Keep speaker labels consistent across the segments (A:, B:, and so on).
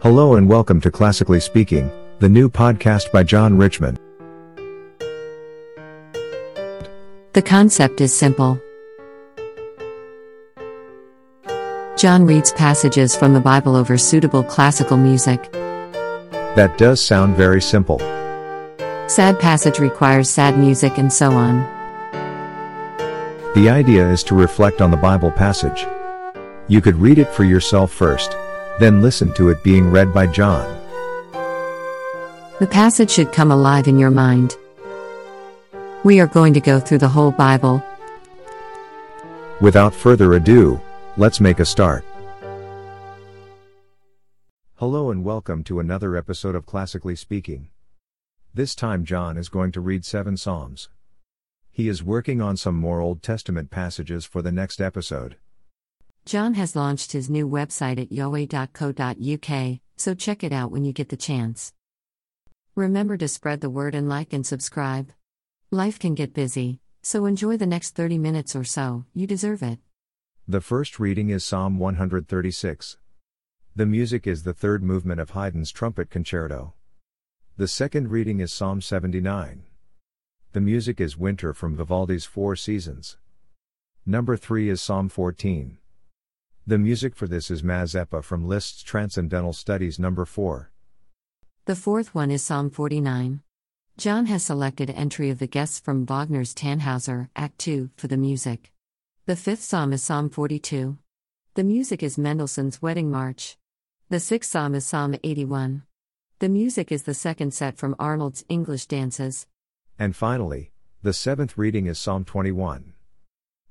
A: Hello and welcome to Classically Speaking, the new podcast by John Richmond.
B: The concept is simple. John reads passages from the Bible over suitable classical music.
A: That does sound very simple.
B: Sad passage requires sad music and so on.
A: The idea is to reflect on the Bible passage. You could read it for yourself first, then listen to it being read by John.
B: The passage should come alive in your mind. We are going to go through the whole Bible.
A: Without further ado, let's make a start. Hello and welcome to another episode of Classically Speaking. This time John is going to read seven Psalms. He is working on some more Old Testament passages for the next episode.
B: John has launched his new website at yahway.co.uk, so check it out when you get the chance. Remember to spread the word and like and subscribe. Life can get busy, so enjoy the next 30 minutes or so, you deserve it.
A: The first reading is Psalm 136. The music is the third movement of Haydn's trumpet concerto. The second reading is Psalm 79. The music is Winter from Vivaldi's Four Seasons. Number 3 is Psalm 14. The music for this is Mazeppa from Liszt's Transcendental Studies number 4.
B: The fourth one is Psalm 49. John has selected entry of the guests from Wagner's Tannhauser, Act 2, for the music. The fifth psalm is Psalm 42. The music is Mendelssohn's Wedding March. The sixth psalm is Psalm 81. The music is the second set from Arnold's English Dances.
A: And finally, the seventh reading is Psalm 21.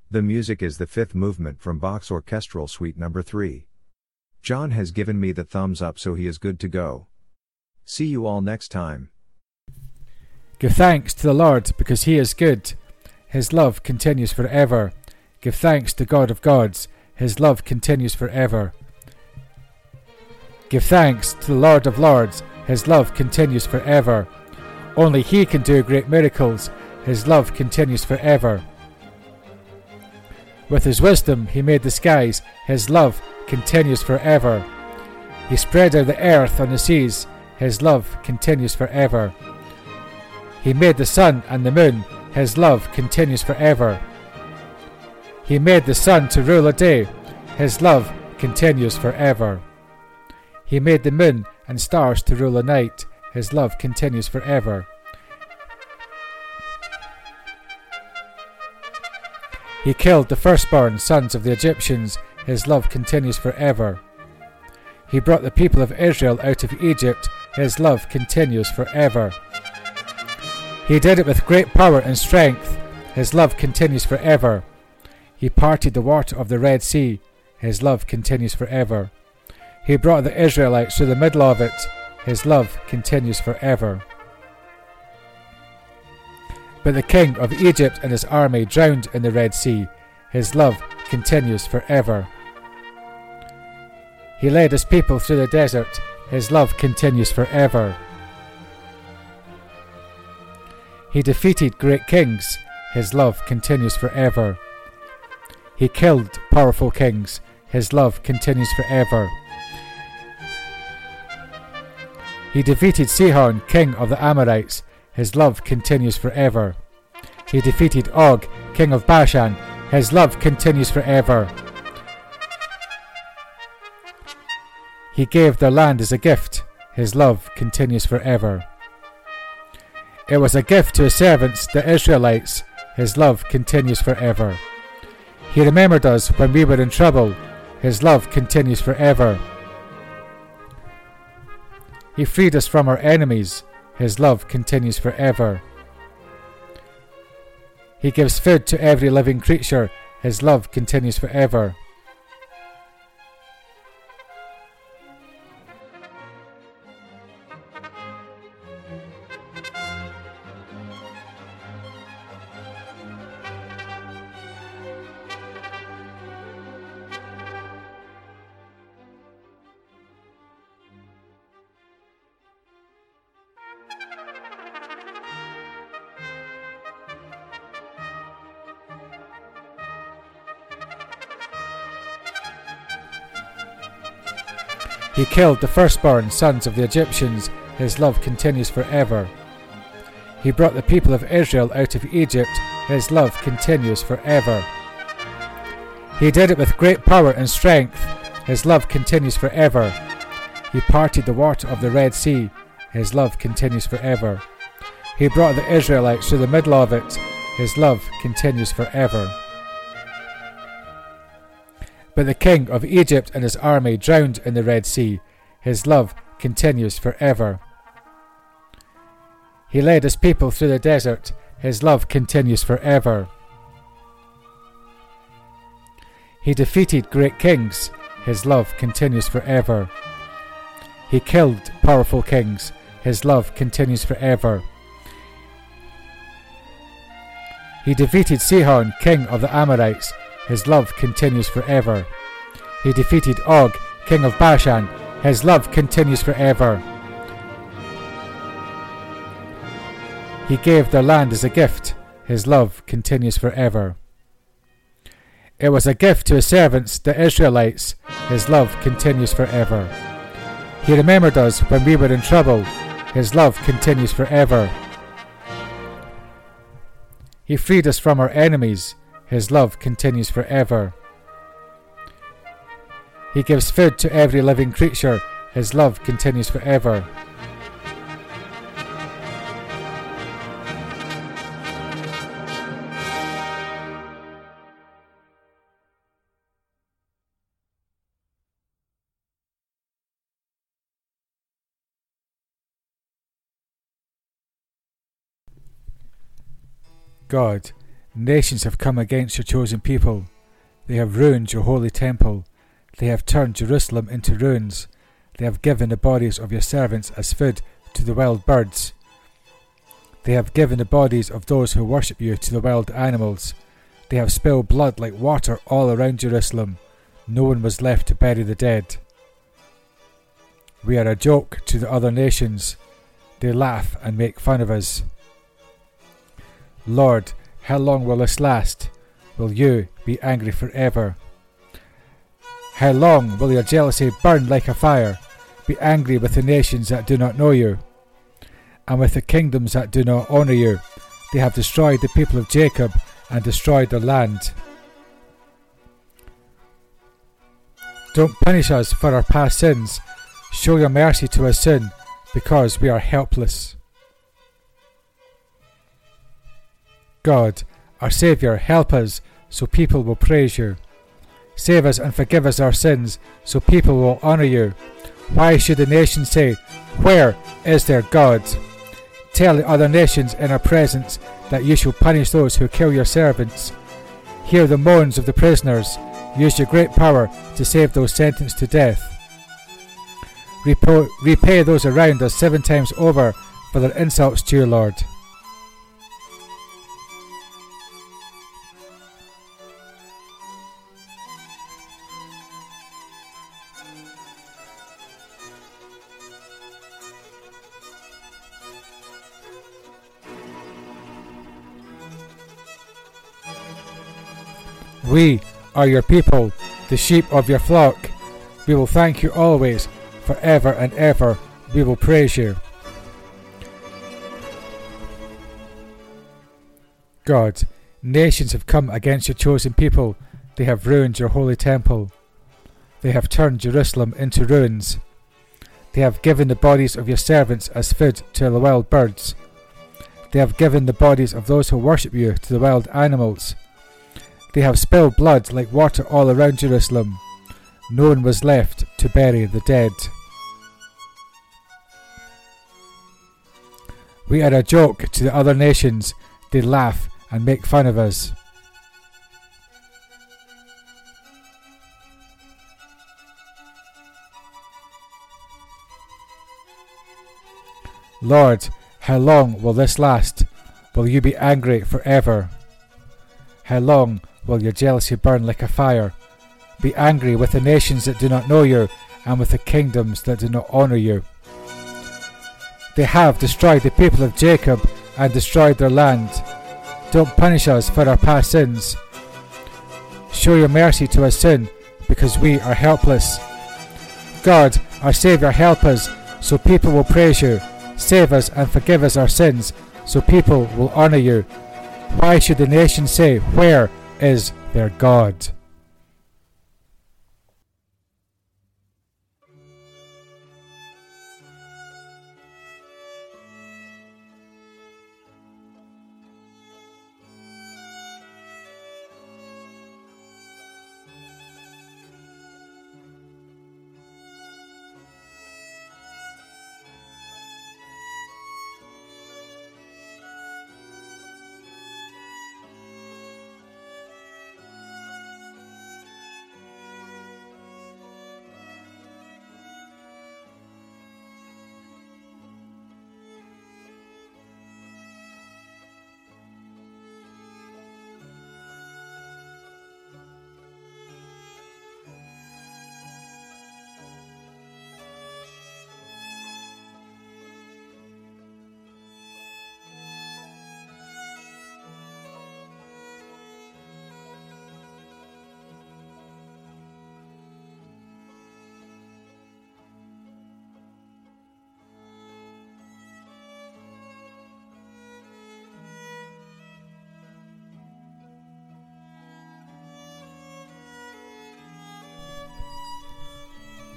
A: The music is the fifth movement from Bach's Orchestral Suite number 3. John has given me the thumbs up so he is good to go. See you all next time.
C: Give thanks to the Lord because he is good. His love continues forever. Give thanks to God of gods. His love continues forever. Give thanks to the Lord of lords. His love continues forever. Only he can do great miracles. His love continues forever. With his wisdom he made the skies, his love continues forever. He spread out the earth on the seas, his love continues forever. He made the sun and the moon, his love continues forever. He made the sun to rule a day, his love continues forever. He made the moon and stars to rule a night, his love continues forever. He killed the firstborn sons of the Egyptians, his love continues forever. He brought the people of Israel out of Egypt, his love continues forever. He did it with great power and strength, his love continues forever. He parted the water of the Red Sea, his love continues forever. He brought the Israelites to the middle of it, his love continues forever. But the king of Egypt and his army drowned in the Red Sea. His love continues forever. He led his people through the desert. His love continues forever. He defeated great kings. His love continues forever. He killed powerful kings. His love continues forever. He defeated Sihon, king of the Amorites. His love continues forever. He defeated Og, king of Bashan. His love continues forever. He gave their land as a gift. His love continues forever. It was a gift to his servants, the Israelites. His love continues forever. He remembered us when we were in trouble. His love continues forever. He freed us from our enemies. His love continues forever. He gives food to every living creature. His love continues forever. Killed the firstborn sons of the Egyptians, his love continues forever. He brought the people of Israel out of Egypt, his love continues forever. He did it with great power and strength, his love continues forever. He parted the water of the Red Sea, his love continues forever. He brought the Israelites through the middle of it, his love continues forever. But the king of Egypt and his army drowned in the Red Sea. His love continues forever. He led his people through the desert. His love continues forever. He defeated great kings. His love continues forever. He killed powerful kings. His love continues forever. He defeated Sihon, king of the Amorites. His love continues forever. He defeated Og, king of Bashan. His love continues forever. He gave their land as a gift. His love continues forever. It was a gift to his servants, the Israelites. His love continues forever. He remembered us when we were in trouble. His love continues forever. He freed us from our enemies. His love continues forever. He gives food to every living creature. His love continues forever. God, nations have come against your chosen people. They have ruined your holy temple. They have turned Jerusalem into ruins. They have given the bodies of your servants as food to the wild birds. They have given the bodies of those who worship you to the wild animals. They have spilled blood like water all around Jerusalem. No one was left to bury the dead. We are a joke to the other nations. They laugh and make fun of us. Lord, how long will this last? Will you be angry forever? How long will your jealousy burn like a fire? Be angry with the nations that do not know you, and with the kingdoms that do not honour you. They have destroyed the people of Jacob and destroyed their land. Don't punish us for our past sins. Show your mercy to us sin, because we are helpless. God, our Saviour, help us so people will praise you. Save us and forgive us our sins, so people will honour you. Why should the nations say, Where is their God? Tell the other nations in our presence that you shall punish those who kill your servants. Hear the moans of the prisoners. Use your great power to save those sentenced to death. Repo- repay those around us seven times over for their insults to your Lord. We are your people, the sheep of your flock. We will thank you always, forever and ever. We will praise you. God, nations have come against your chosen people. They have ruined your holy temple. They have turned Jerusalem into ruins. They have given the bodies of your servants as food to the wild birds. They have given the bodies of those who worship you to the wild animals. They have spilled blood like water all around Jerusalem. No one was left to bury the dead. We are a joke to the other nations. They laugh and make fun of us. Lord, how long will this last? Will you be angry forever? How long will your jealousy burn like a fire? Be angry with the nations that do not know you, and with the kingdoms that do not honour you. They have destroyed the people of Jacob and destroyed their land. Don't punish us for our past sins. Show your mercy to us sin, because we are helpless. God, our Saviour, help us, so people will praise you. Save us and forgive us our sins, so people will honour you. Why should the nations say, Where is their God?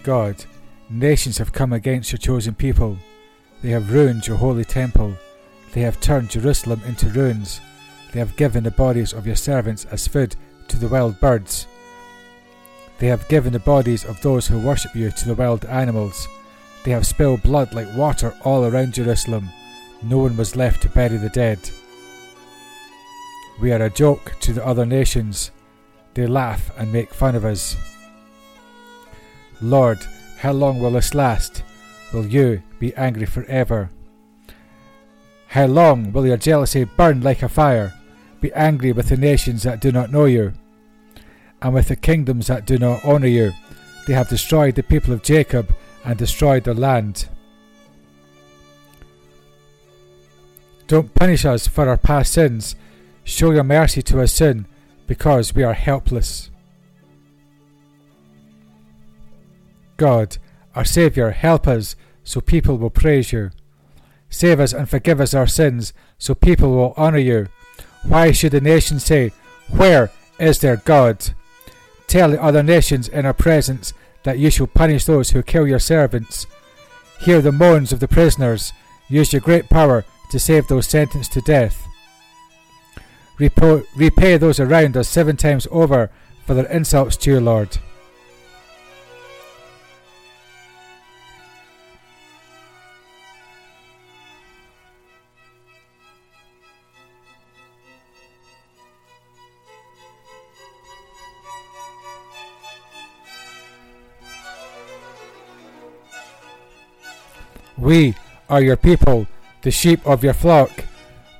C: God, nations have come against your chosen people. They have ruined your holy temple. They have turned Jerusalem into ruins. They have given the bodies of your servants as food to the wild birds. They have given the bodies of those who worship you to the wild animals. They have spilled blood like water all around Jerusalem. No one was left to bury the dead. We are a joke to the other nations. They laugh and make fun of us. Lord, how long will this last? Will you be angry forever? How long will your jealousy burn like a fire? Be angry with the nations that do not know you, and with the kingdoms that do not honour you. They have destroyed the people of Jacob and destroyed their land. Don't punish us for our past sins. Show your mercy to us sin, because we are helpless. God, our Saviour, help us so people will praise you. Save us and forgive us our sins so people will honour you. Why should the nations say, Where is their God? Tell the other nations in our presence that you shall punish those who kill your servants. Hear the moans of the prisoners. Use your great power to save those sentenced to death. repay those around us seven times over for their insults to you, Lord. We are your people, the sheep of your flock.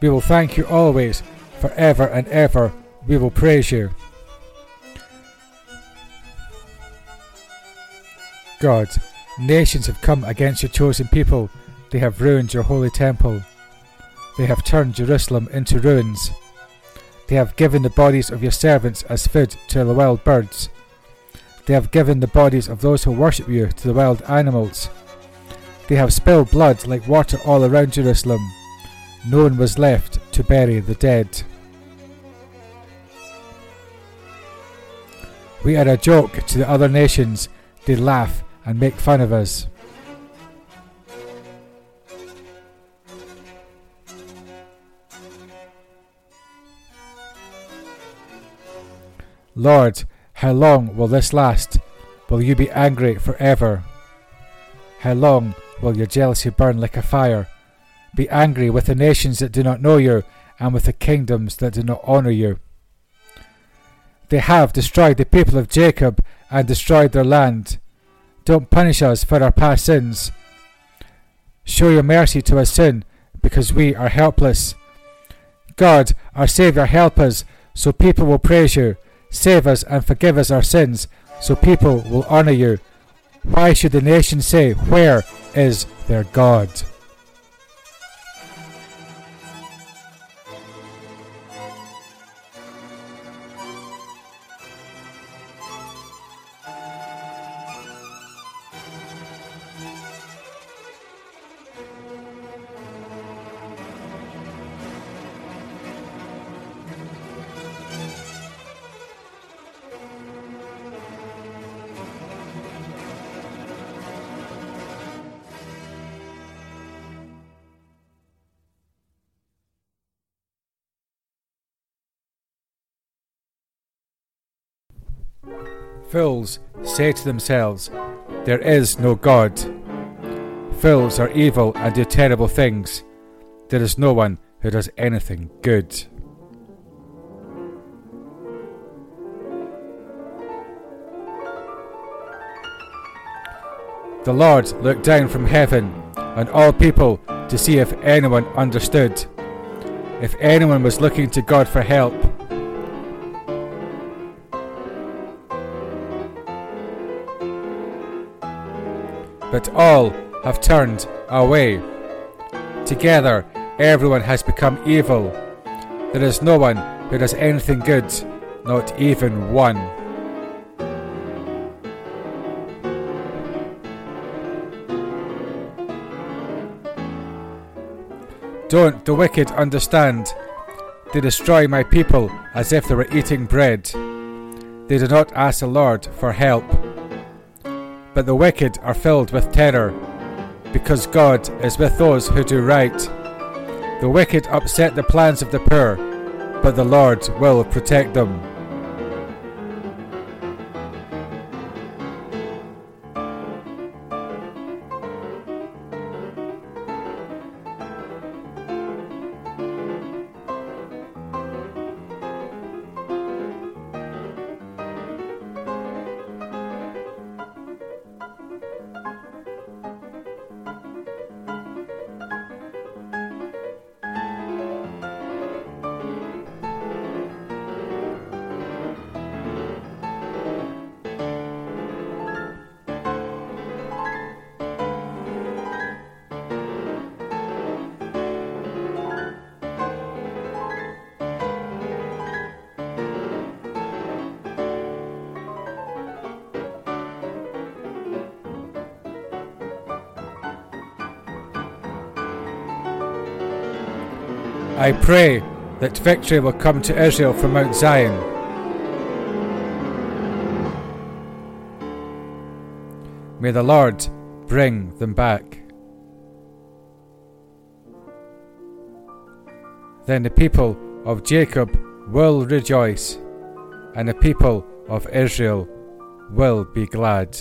C: We will thank you always, forever and ever. We will praise you. God, nations have come against your chosen people. They have ruined your holy temple. They have turned Jerusalem into ruins. They have given the bodies of your servants as food to the wild birds. They have given the bodies of those who worship you to the wild animals. They have spilled blood like water all around Jerusalem. No one was left to bury the dead. We are a joke to the other nations. They laugh and make fun of us. Lord, how long will this last? Will you be angry forever? How long will your jealousy burn like a fire? Be angry with the nations that do not know you, and with the kingdoms that do not honour you. They have destroyed the people of Jacob and destroyed their land. Don't punish us for our past sins. Show your mercy to us sin, because we are helpless. God, our Saviour, help us, so people will praise you. Save us and forgive us our sins, so people will honour you. Why should the nation say, Where is their God? Fools say to themselves, There is no God. Fools are evil and do terrible things. There is no one who does anything good. The Lord looked down from heaven on all people to see if anyone understood, if anyone was looking to God for help. But all have turned away. Together, everyone has become evil. There is no one who does anything good, not even one. Don't the wicked understand? They destroy my people as if they were eating bread. They do not ask the Lord for help. But the wicked are filled with terror, because God is with those who do right. The wicked upset the plans of the poor, but the Lord will protect them. I pray that victory will come to Israel from Mount Zion. May the Lord bring them back. Then the people of Jacob will rejoice, and the people of Israel will be glad.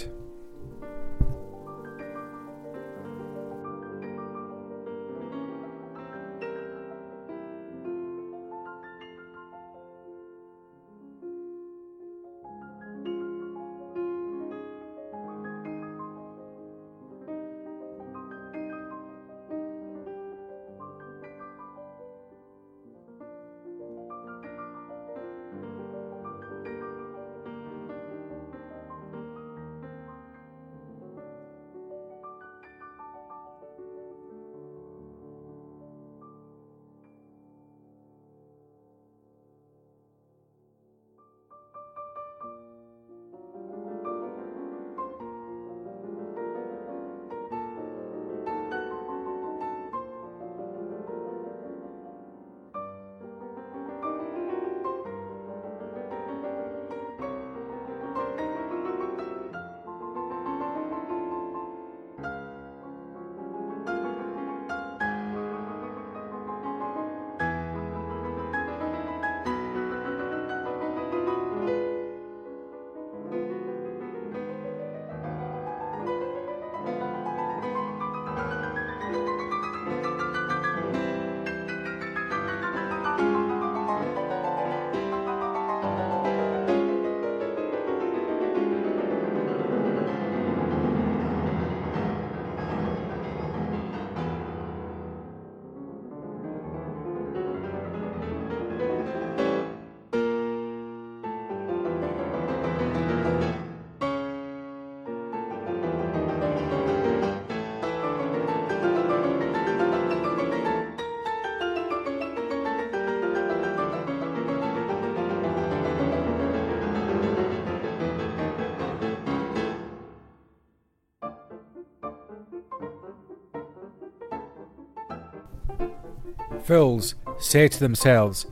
C: Fools say to themselves,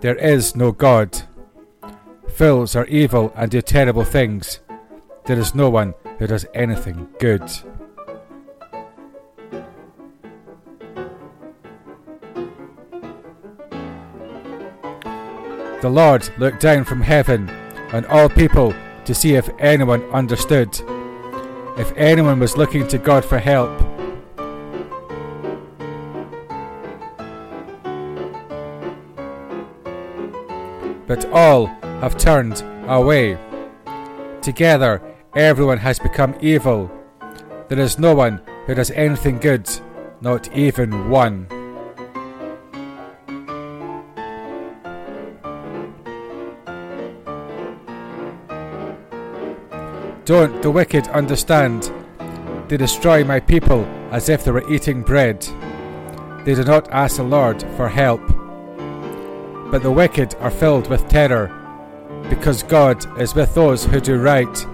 C: There is no God. Fools are evil and do terrible things. There is no one who does anything good. The Lord looked down from heaven on all people to see if anyone understood, if anyone was looking to God for help. But all have turned away. Together, everyone has become evil. There is no one who does anything good, not even one. Don't the wicked understand? They destroy my people as if they were eating bread. They do not ask the Lord for help. But the wicked are filled with terror, because God is with those who do right.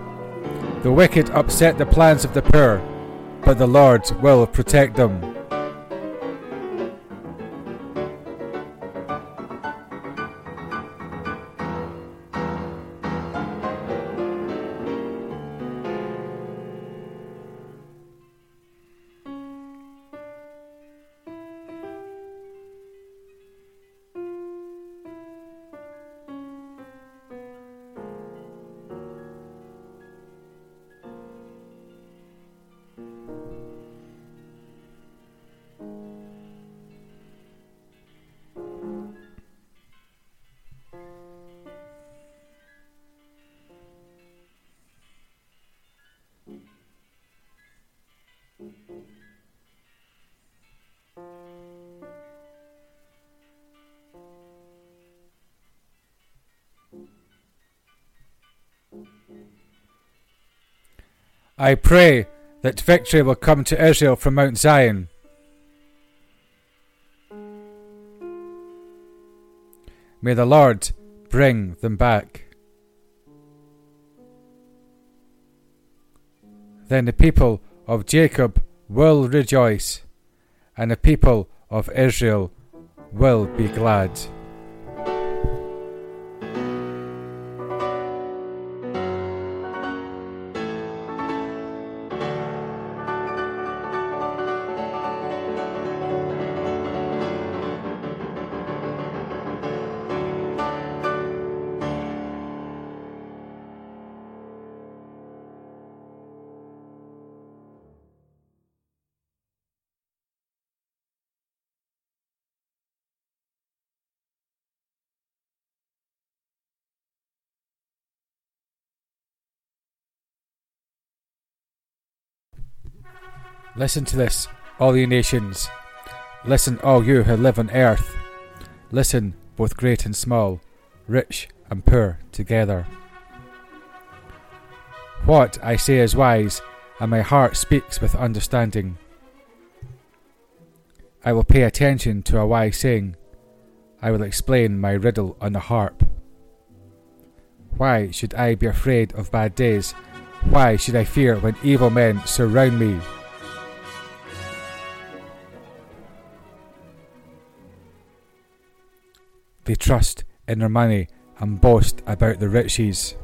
C: The wicked upset the plans of the poor, but the Lord will protect them. I pray that victory will come to Israel from Mount Zion. May the Lord bring them back. Then the people of Jacob will rejoice, and the people of Israel will be glad. Listen to this, all you nations. Listen, all you who live on earth. Listen, both great and small, rich and poor together. What I say is wise, and my heart speaks with understanding. I will pay attention to a wise saying. I will explain my riddle on the harp. Why should I be afraid of bad days? Why should I fear when evil men surround me? They trust in their money and boast about their riches.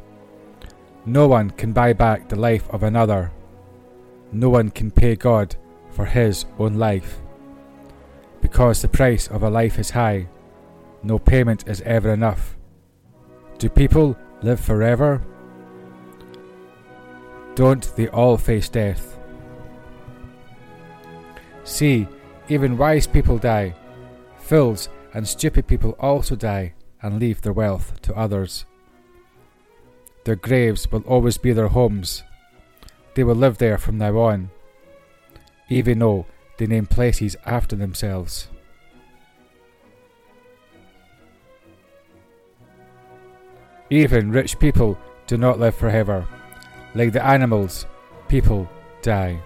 C: No one can buy back the life of another. No one can pay God for his own life. Because the price of a life is high, no payment is ever enough. Do people live forever? Don't they all face death? See, even wise people die. Fools and stupid people also die and leave their wealth to others. Their graves will always be their homes. They will live there from now on, even though they name places after themselves. Even rich people do not live forever. Like the animals, people die.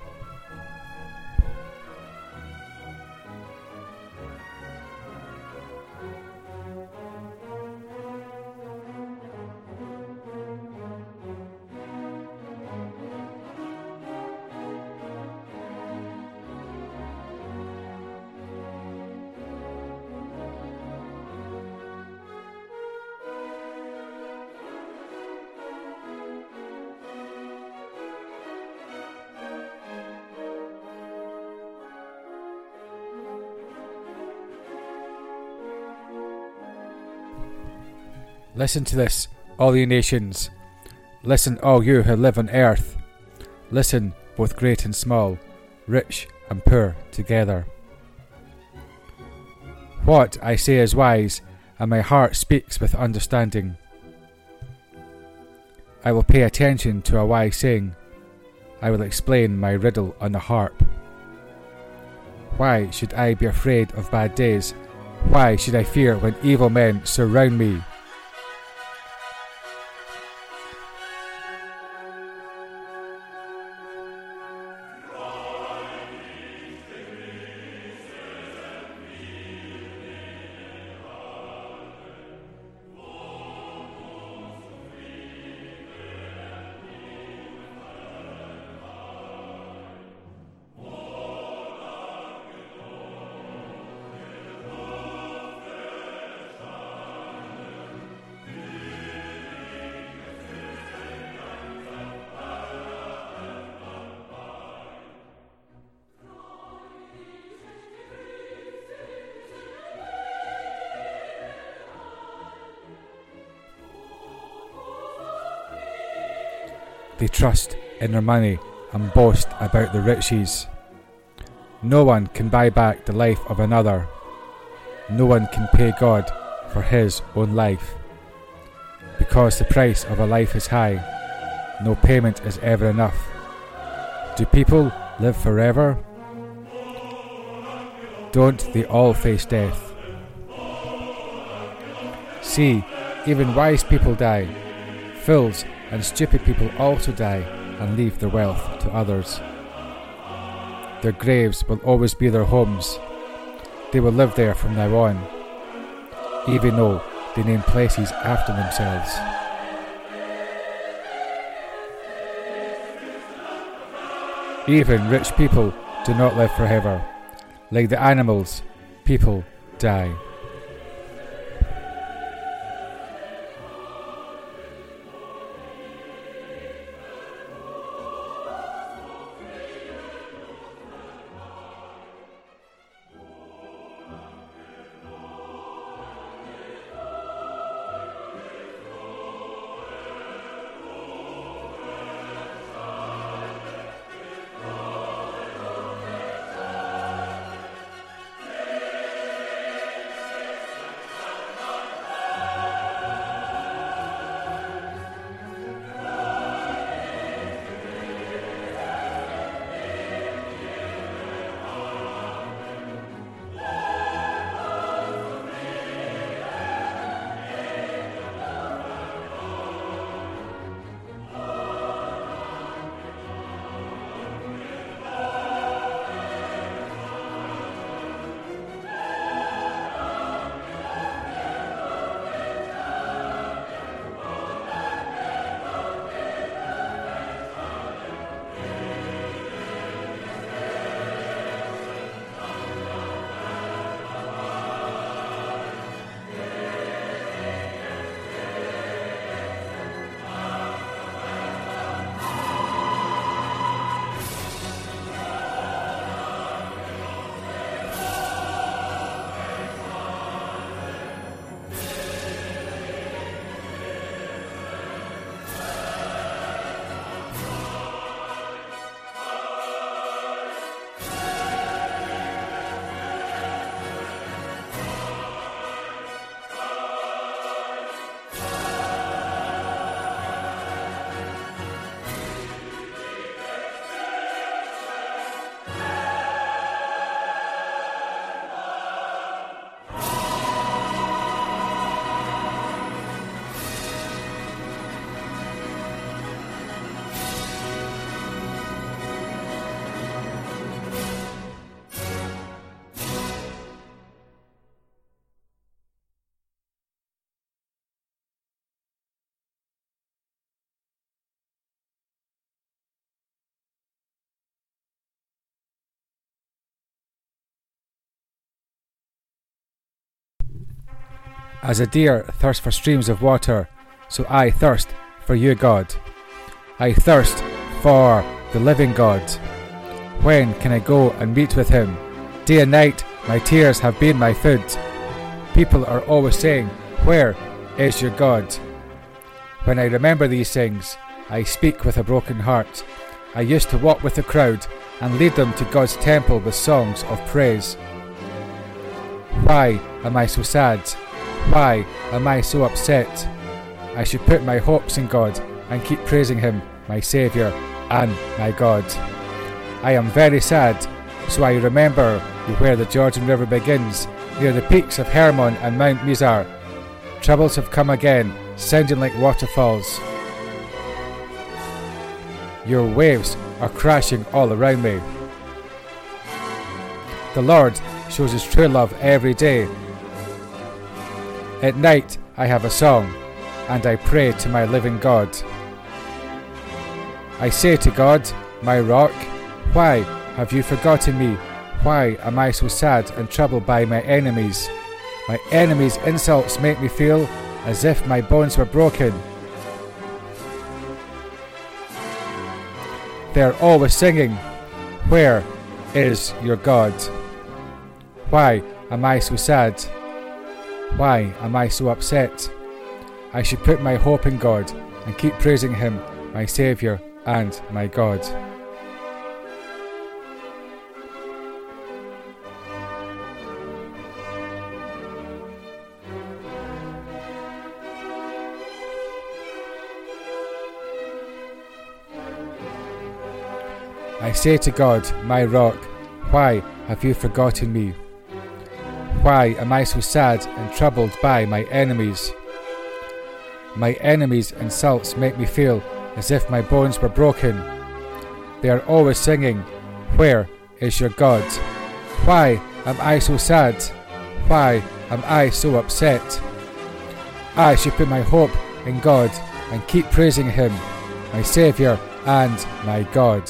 C: Listen to this, all you nations. Listen, all you who live on earth. Listen, both great and small, rich and poor together. What I say is wise, and my heart speaks with understanding. I will pay attention to a wise saying. I will explain my riddle on the harp. Why should I be afraid of bad days? Why should I fear when evil men surround me? They trust in their money and boast about the riches. No one can buy back the life of another. No one can pay God for his own life. Because the price of a life is high, no payment is ever enough. Do people live forever? Don't they all face death? See, even wise people die. Fools and stupid people also die and leave their wealth to others. Their graves will always be their homes. They will live there from now on, even though they name places after themselves. Even rich people do not live forever. Like the animals, people die. As a deer thirsts for streams of water, so I thirst for you, God. I thirst for the living God. When can I go and meet with him? Day and night my tears have been my food. People are always saying, Where is your God? When I remember these things, I speak with a broken heart. I used to walk with the crowd and lead them to God's temple with songs of praise. Why am I so sad? Why am I so upset? I should put my hopes in God and keep praising Him, my Saviour and my God. I am very sad, so I remember where the Jordan River begins, near the peaks of Hermon and Mount Mizar. Troubles have come again, sounding like waterfalls. Your waves are crashing all around me. The Lord shows his true love every day. At night I have a song, and I pray to my living God. I say to God, my rock, why have you forgotten me? Why am I so sad and troubled by my enemies? My enemies' insults make me feel as if my bones were broken. They are always singing, Where is your God? Why am I so sad? Why am I so upset? I should put my hope in God and keep praising Him, my Saviour and my God. I say to God, my rock, why have you forgotten me? Why am I so sad and troubled by my enemies? My enemies' insults make me feel as if my bones were broken. They are always singing, Where is your God? Why am I so sad? Why am I so upset? I should put my hope in God and keep praising Him, my Saviour and my God.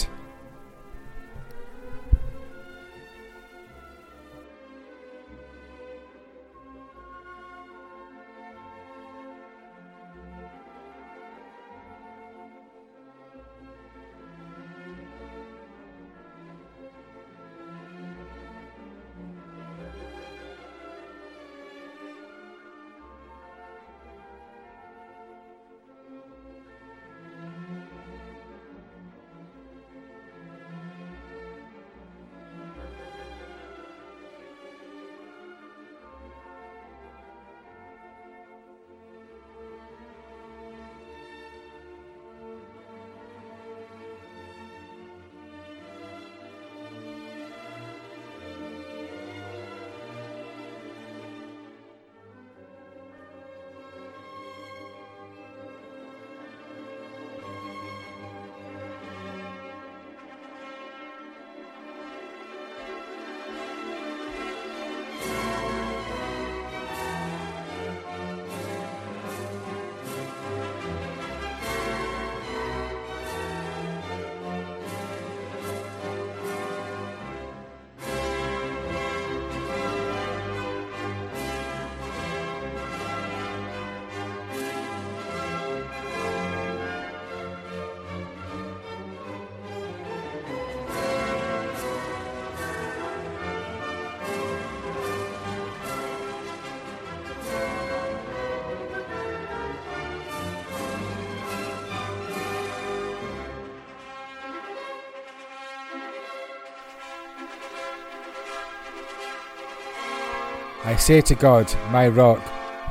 C: I say to God, my rock,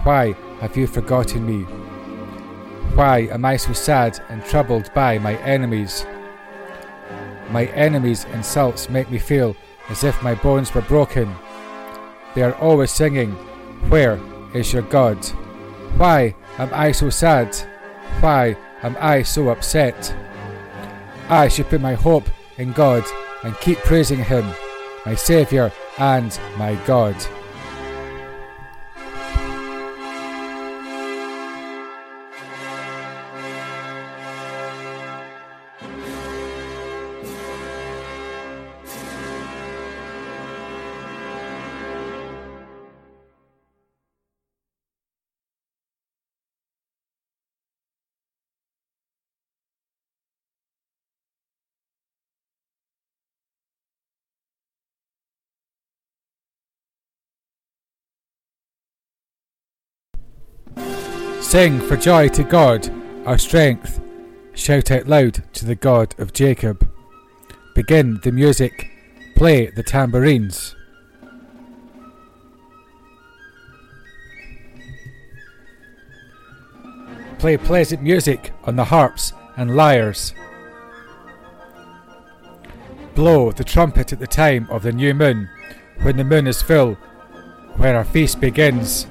C: why have you forgotten me? Why am I so sad and troubled by my enemies? My enemies' insults make me feel as if my bones were broken. They are always singing, Where is your God? Why am I so sad? Why am I so upset? I should put my hope in God and keep praising Him, my Saviour and my God. Sing for joy to God, our strength. Shout out loud to the God of Jacob. Begin the music. Play the tambourines. Play pleasant music on the harps and lyres. Blow the trumpet at the time of the new moon, when the moon is full, where our feast begins.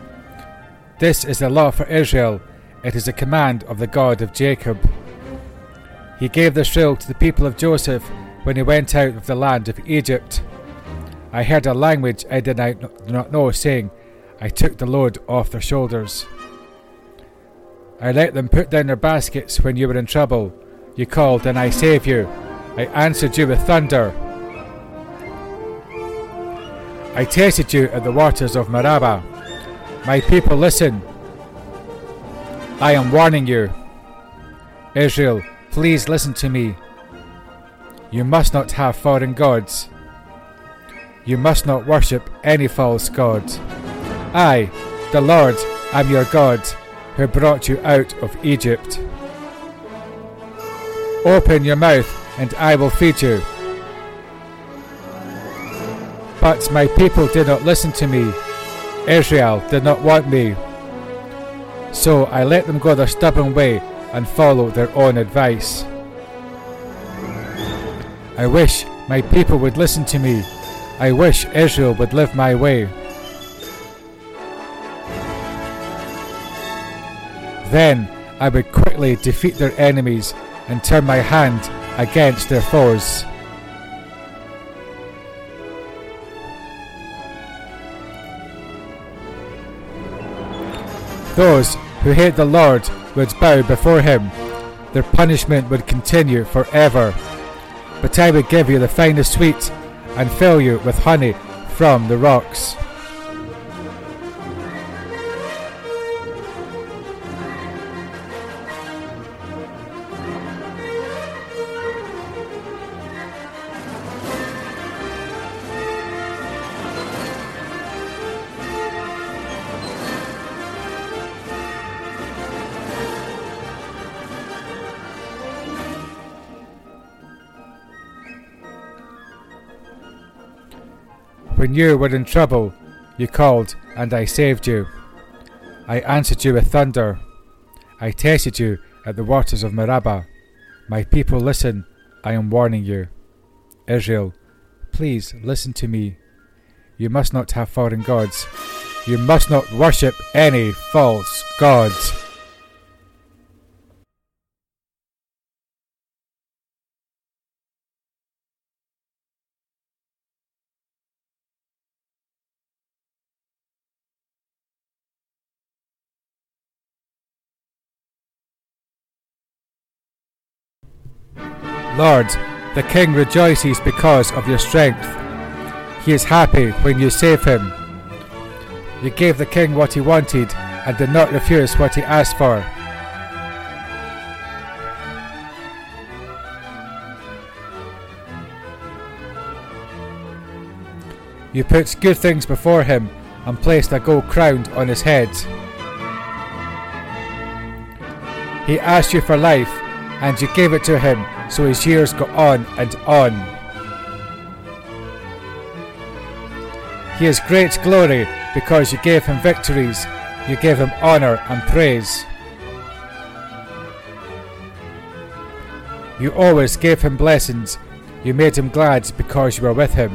C: This is the law for Israel, it is a command of the God of Jacob. He gave the shrill to the people of Joseph when he went out of the land of Egypt. I heard a language I did not know, saying, I took the load off their shoulders. I let them put down their baskets when you were in trouble. You called, and I saved you. I answered you with thunder. I tasted you at the waters of Meribah. My people, listen. I am warning you. Israel, please listen to me. You must not have foreign gods. You must not worship any false god. I, the Lord, am your God, who brought you out of Egypt. Open your mouth, and I will feed you. But my people did not listen to me. Israel did not want me. So I let them go their stubborn way and follow their own advice. I wish my people would listen to me. I wish Israel would live my way. Then I would quickly defeat their enemies and turn my hand against their foes. Those who hate the Lord would bow before him. Their punishment would continue forever. But I would give you the finest sweet and fill you with honey from the rocks. You were in trouble, you called, and I saved you. I answered you with thunder. I tested you at the waters of Meribah. My people, listen, I am warning you. Israel, please listen to me. You must not have foreign gods. You must not worship any false gods. Lord, the king rejoices because of your strength. He is happy when you save him. You gave the king what he wanted and did not refuse what he asked for. You put good things before him and placed a gold crown on his head. He asked you for life, and you gave it to him so his years go on and on. He has great glory because you gave him victories, you gave him honour and praise. You always gave him blessings, you made him glad because you were with him.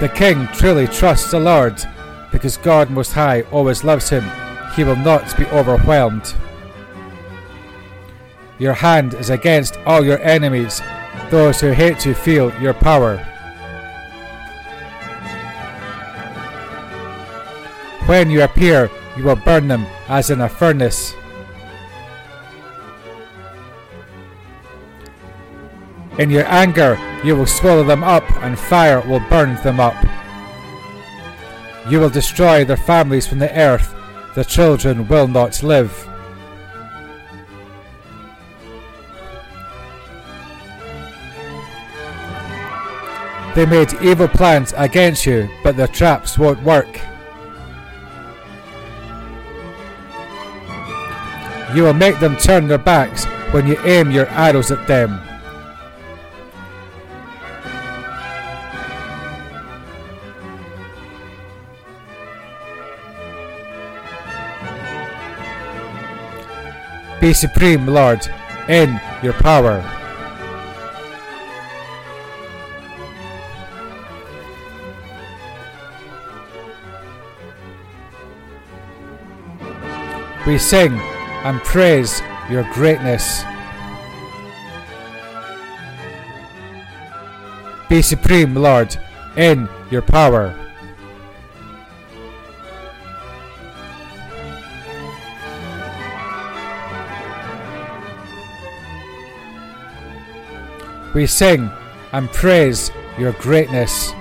C: The king truly trusts the Lord, because God Most High always loves him he will not be overwhelmed. Your hand is against all your enemies, those who hate you feel your power. When you appear, you will burn them as in a furnace. In your anger, you will swallow them up, and fire will burn them up. You will destroy their families from the earth the children will not live. They made evil plans against you, but their traps won't work. You will make them turn their backs when you aim your arrows at them. Be supreme, Lord, in your power. We sing and praise your greatness. Be supreme, Lord, in your power. We sing and praise your greatness.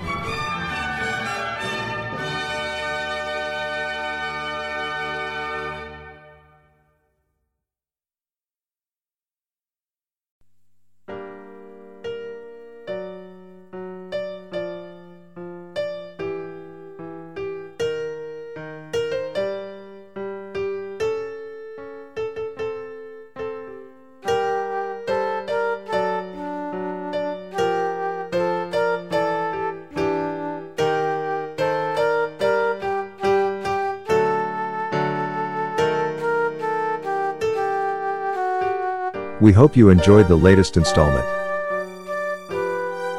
A: We hope you enjoyed the latest installment.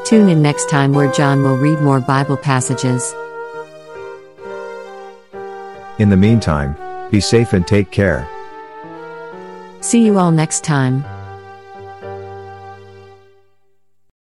B: Tune in next time where John will read more Bible passages.
A: In the meantime, be safe and take care.
B: See you all next time.